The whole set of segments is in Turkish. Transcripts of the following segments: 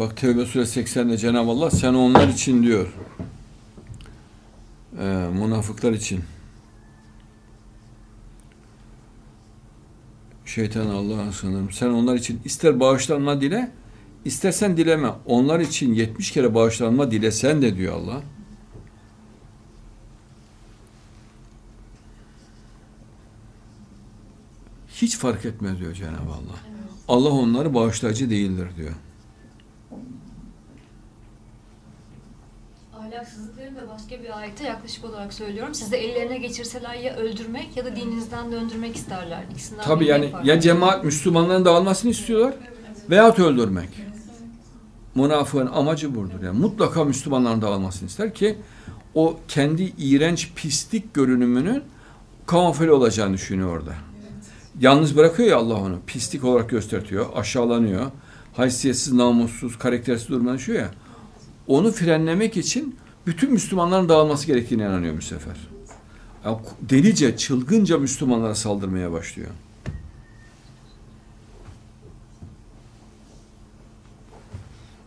Bak Tevbe suresi 80'de Cenab-ı Allah sen onlar için diyor. Ee, münafıklar için. Şeytan Allah'a sığınırım. Sen onlar için ister bağışlanma dile, istersen dileme. Onlar için 70 kere bağışlanma dilesen de diyor Allah. Hiç fark etmez diyor Cenab-ı Allah. Allah onları bağışlayıcı değildir diyor. Ahlaksızlıkların da başka bir ayete yaklaşık olarak söylüyorum. Sizi ellerine geçirseler ya öldürmek ya da dininizden döndürmek isterler. İkisinden Tabi birini yani yapar. ya cemaat Müslümanların dağılmasını istiyorlar veyahut öldürmek. Münafığın amacı budur. Yani mutlaka Müslümanların dağılmasını ister ki o kendi iğrenç pislik görünümünün kamufle olacağını düşünüyor orada. Yalnız bırakıyor ya Allah onu. Pislik olarak göstertiyor, aşağılanıyor. Haysiyetsiz, namussuz, karaktersiz durumuna düşüyor ya. Onu frenlemek için bütün Müslümanların dağılması gerektiğine inanıyor bu sefer. Delice, çılgınca Müslümanlara saldırmaya başlıyor.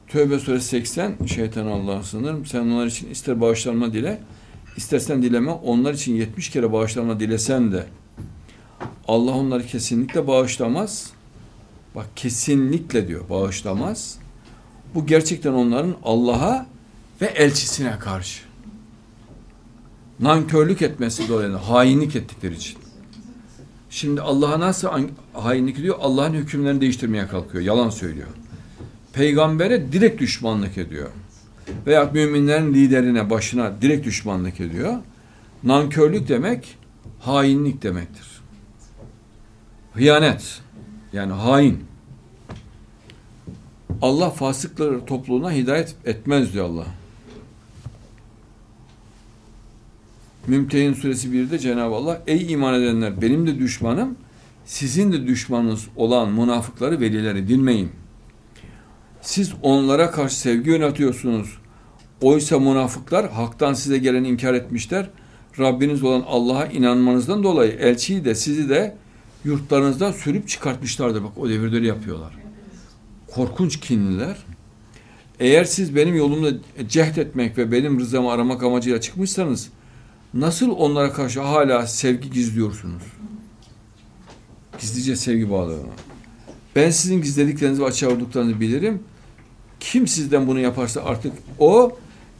Tövbe suresi 80 şeytan Allah'a sınırım. Sen onlar için ister bağışlanma dile, istersen dileme. Onlar için 70 kere bağışlanma dilesen de Allah onları kesinlikle bağışlamaz. Bak kesinlikle diyor bağışlamaz. Bu gerçekten onların Allah'a ve elçisine karşı. Nankörlük etmesi dolayısıyla hainlik ettikleri için. Şimdi Allah'a nasıl hainlik ediyor? Allah'ın hükümlerini değiştirmeye kalkıyor. Yalan söylüyor. Peygambere direkt düşmanlık ediyor. Veya müminlerin liderine, başına direkt düşmanlık ediyor. Nankörlük demek hainlik demektir. Hıyanet. Yani hain. Allah fasıkları topluluğuna hidayet etmez diyor Allah. Mümtehin suresi 1'de Cenab-ı Allah ey iman edenler benim de düşmanım sizin de düşmanınız olan münafıkları velileri dinmeyin. Siz onlara karşı sevgi yönetiyorsunuz. Oysa münafıklar haktan size gelen inkar etmişler. Rabbiniz olan Allah'a inanmanızdan dolayı elçiyi de sizi de yurtlarınızdan sürüp çıkartmışlardır. Bak o devirde öyle yapıyorlar. Korkunç kinliler. Eğer siz benim yolumda cehd etmek ve benim rızamı aramak amacıyla çıkmışsanız nasıl onlara karşı hala sevgi gizliyorsunuz? Gizlice sevgi bağlı. Ben sizin gizlediklerinizi ve açığa vurduklarınızı bilirim. Kim sizden bunu yaparsa artık o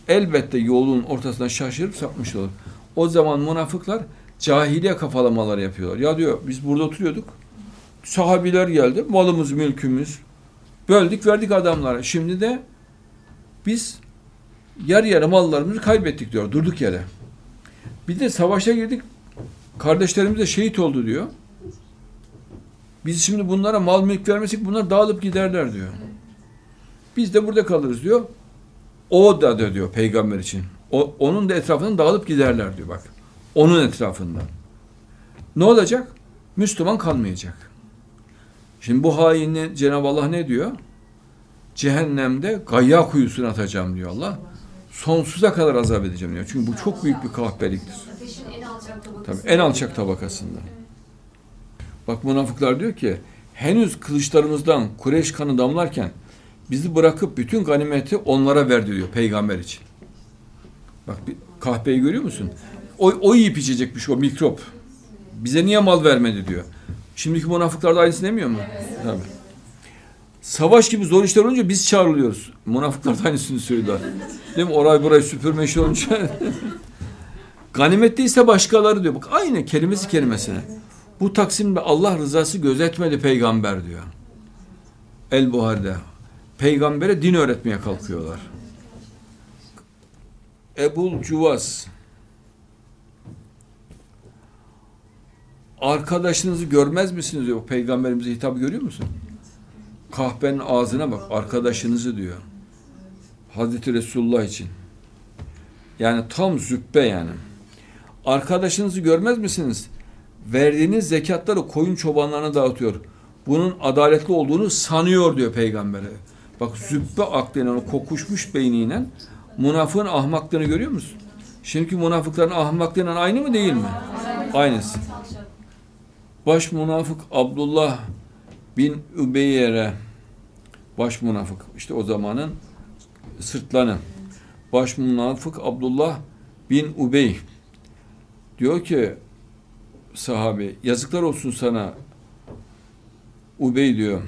elbette yolun ortasına şaşırıp sapmış olur. O zaman münafıklar cahiliye kafalamaları yapıyorlar. Ya diyor biz burada oturuyorduk. Sahabiler geldi. Malımız, mülkümüz. Böldük verdik adamlara. Şimdi de biz yarı yarı mallarımızı kaybettik diyor. Durduk yere. Bir de savaşa girdik. Kardeşlerimiz de şehit oldu diyor. Biz şimdi bunlara mal mülk vermesek bunlar dağılıp giderler diyor. Biz de burada kalırız diyor. O da diyor peygamber için. O, onun da etrafından dağılıp giderler diyor bak. Onun etrafından. Ne olacak? Müslüman kalmayacak. Şimdi bu haini Cenab-ı Allah ne diyor? Cehennemde gayya kuyusuna atacağım diyor Allah. Sonsuza kadar azap edeceğim diyor. Çünkü bu çok büyük bir kahpeliktir. Tabii en alçak tabakasında. Bak münafıklar diyor ki henüz kılıçlarımızdan Kureyş kanı damlarken bizi bırakıp bütün ganimeti onlara verdi diyor peygamber için. Bak bir kahpeyi görüyor musun? O, o yiyip içecekmiş o mikrop. Bize niye mal vermedi diyor. Şimdiki münafıklar da aynısını demiyor mu? Tabii. Savaş gibi zor işler olunca biz çağrılıyoruz. Münafıklar da aynısını söylüyorlar. Değil mi? Orayı burayı süpürme işi olunca. Ganimette ise başkaları diyor. Bak aynı kelimesi kelimesine. Bu taksimde Allah rızası gözetmedi peygamber diyor. El Buhari'de. Peygambere din öğretmeye kalkıyorlar. Ebul Cuvas arkadaşınızı görmez misiniz diyor. Peygamberimize hitap görüyor musun? Kahpenin ağzına bak. Arkadaşınızı diyor. Hazreti Resulullah için. Yani tam züppe yani. Arkadaşınızı görmez misiniz? Verdiğiniz zekatları koyun çobanlarına dağıtıyor. Bunun adaletli olduğunu sanıyor diyor peygambere. Bak züppe aklıyla o kokuşmuş beyniyle münafığın ahmaklığını görüyor musun? Şimdiki münafıkların ahmaklığıyla aynı mı değil mi? Aynısı. Baş münafık Abdullah bin Übeyyer'e Baş münafık. İşte o zamanın sırtlanı. Baş münafık Abdullah bin Ubey. Diyor ki sahabe yazıklar olsun sana Ubey diyor.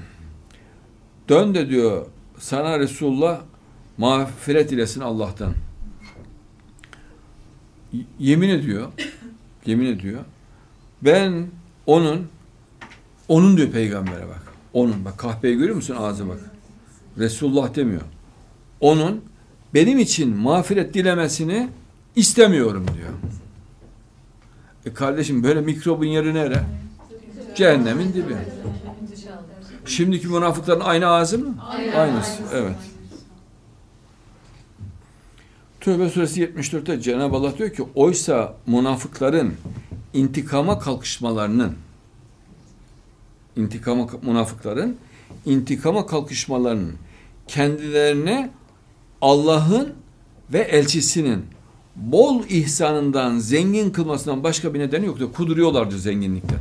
Dön de diyor sana Resulullah mağfiret ilesin Allah'tan. Yemin ediyor. Yemin ediyor. Ben onun onun diyor peygambere bak. Onun bak kahpeyi görüyor musun ağzı bak. Resulullah demiyor. Onun benim için mağfiret dilemesini istemiyorum diyor. E kardeşim böyle mikrobun yeri nere? Cehennemin dibi. Şimdiki münafıkların aynı ağzı mı? Aynısı. Evet. Tövbe suresi 74'te Cenab-ı Allah diyor ki oysa münafıkların intikama kalkışmalarının intikama münafıkların intikama kalkışmalarının kendilerine Allah'ın ve elçisinin bol ihsanından zengin kılmasından başka bir nedeni yoktu. Kuduruyorlardı zenginlikten.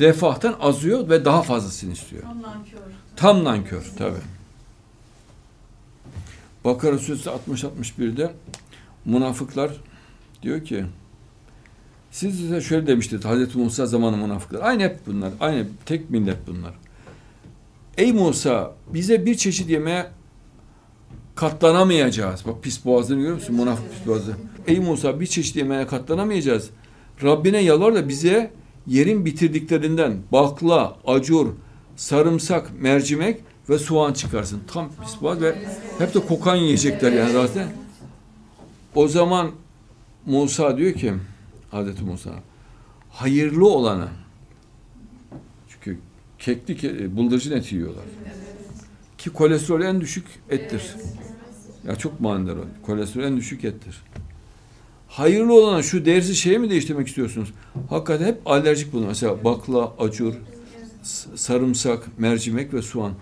Refahtan azıyor ve daha fazlasını istiyor. Tam nankör. Tam nankör tabi. Bakara suresi 60-61'de münafıklar diyor ki siz size şöyle demişti Hazreti Musa zamanı münafıklar. Aynı hep bunlar. Aynı tek millet bunlar. Ey Musa bize bir çeşit yemeğe katlanamayacağız. Bak pis boğazını görüyor musun? Münafık pis boğazı. Ey Musa bir çeşit yemeğe katlanamayacağız. Rabbine yalvar da bize yerin bitirdiklerinden bakla, acur, sarımsak, mercimek ve soğan çıkarsın. Tam pis boğaz ve hep de kokan yiyecekler yani zaten. O zaman Musa diyor ki Hazreti Musa hayırlı olanı çünkü kekli ke- bıldırcın eti yiyorlar. Ki kolesterol en düşük ettir. Ya çok manidar o. Kolesterol en düşük ettir. Hayırlı olana şu değersiz şeyi mi değiştirmek istiyorsunuz? Hakikaten hep alerjik bunlar. Mesela bakla, acur, sarımsak, mercimek ve soğan.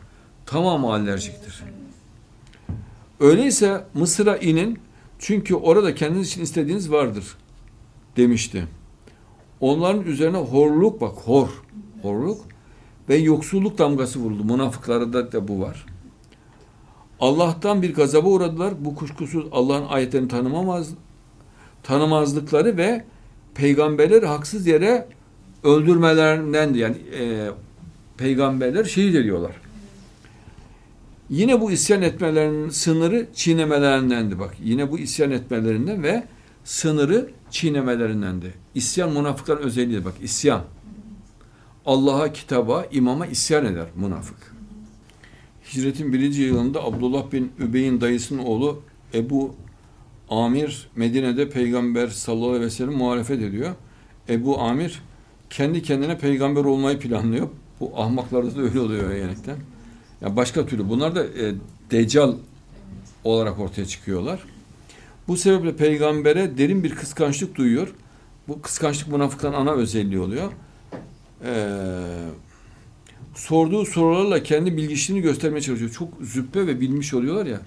Tamamı alerjiktir. Öyleyse Mısır'a inin çünkü orada kendiniz için istediğiniz vardır demişti. Onların üzerine horluk bak hor, horluk ve yoksulluk damgası vuruldu. Münafıklarda da bu var. Allah'tan bir gazaba uğradılar. Bu kuşkusuz Allah'ın ayetlerini tanımamaz, tanımazlıkları ve peygamberleri haksız yere öldürmelerindendi. Yani e, peygamberler şehit ediyorlar. Yine bu isyan etmelerinin sınırı çiğnemelerindendi bak. Yine bu isyan etmelerinden ve sınırı çiğnemelerindendi. İsyan münafıkların özelliği bak isyan. Allah'a, kitaba, imama isyan eder münafık. Hicretin birinci yılında Abdullah bin Übey'in dayısının oğlu Ebu Amir Medine'de peygamber sallallahu aleyhi ve sellem muhalefet ediyor. Ebu Amir kendi kendine peygamber olmayı planlıyor. Bu ahmaklarda da öyle oluyor genellikle. Ya başka türlü. Bunlar da e, deccal olarak ortaya çıkıyorlar. Bu sebeple peygambere derin bir kıskançlık duyuyor. Bu kıskançlık münafıkların ana özelliği oluyor. Ee, sorduğu sorularla kendi bilgiçliğini göstermeye çalışıyor. Çok züppe ve bilmiş oluyorlar ya.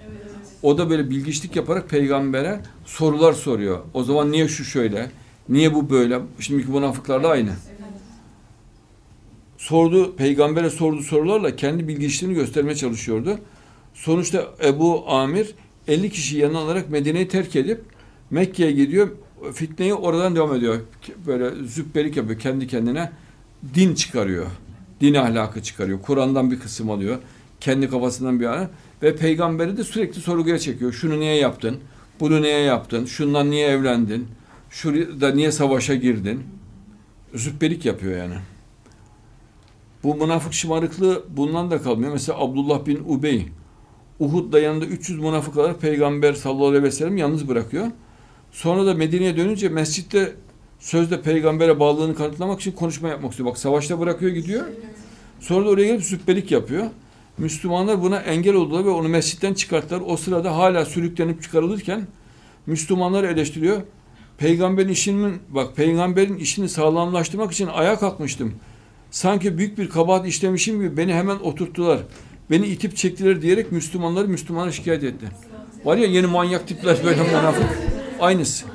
O da böyle bilgiçlik yaparak peygambere sorular soruyor. O zaman niye şu şöyle? Niye bu böyle? Şimdiki münafıklarla aynı. Sordu, peygambere sorduğu sorularla kendi bilgiçliğini göstermeye çalışıyordu. Sonuçta Ebu Amir 50 kişi yanına alarak Medine'yi terk edip Mekke'ye gidiyor. Fitneyi oradan devam ediyor. Böyle züppelik yapıyor kendi kendine. Din çıkarıyor. Din ahlakı çıkarıyor. Kur'an'dan bir kısım alıyor. Kendi kafasından bir ana. Ve peygamberi de sürekli sorguya çekiyor. Şunu niye yaptın? Bunu niye yaptın? Şundan niye evlendin? Şurada niye savaşa girdin? Züppelik yapıyor yani. Bu münafık şımarıklığı bundan da kalmıyor. Mesela Abdullah bin Ubey Uhud'da yanında 300 münafık olarak Peygamber sallallahu aleyhi ve sellem yalnız bırakıyor. Sonra da Medine'ye dönünce mescitte sözde peygambere bağlılığını kanıtlamak için konuşma yapmak istiyor. Bak savaşta bırakıyor gidiyor. Sonra da oraya gelip züppelik yapıyor. Müslümanlar buna engel oldular ve onu mescitten çıkarttılar. O sırada hala sürüklenip çıkarılırken Müslümanlar eleştiriyor. Peygamberin işinin bak peygamberin işini sağlamlaştırmak için ayağa kalkmıştım. Sanki büyük bir kabahat işlemişim gibi beni hemen oturttular. Beni itip çektiler diyerek Müslümanları Müslümana şikayet etti. Var ya yeni manyak tipler böyle münafık. Aynısı.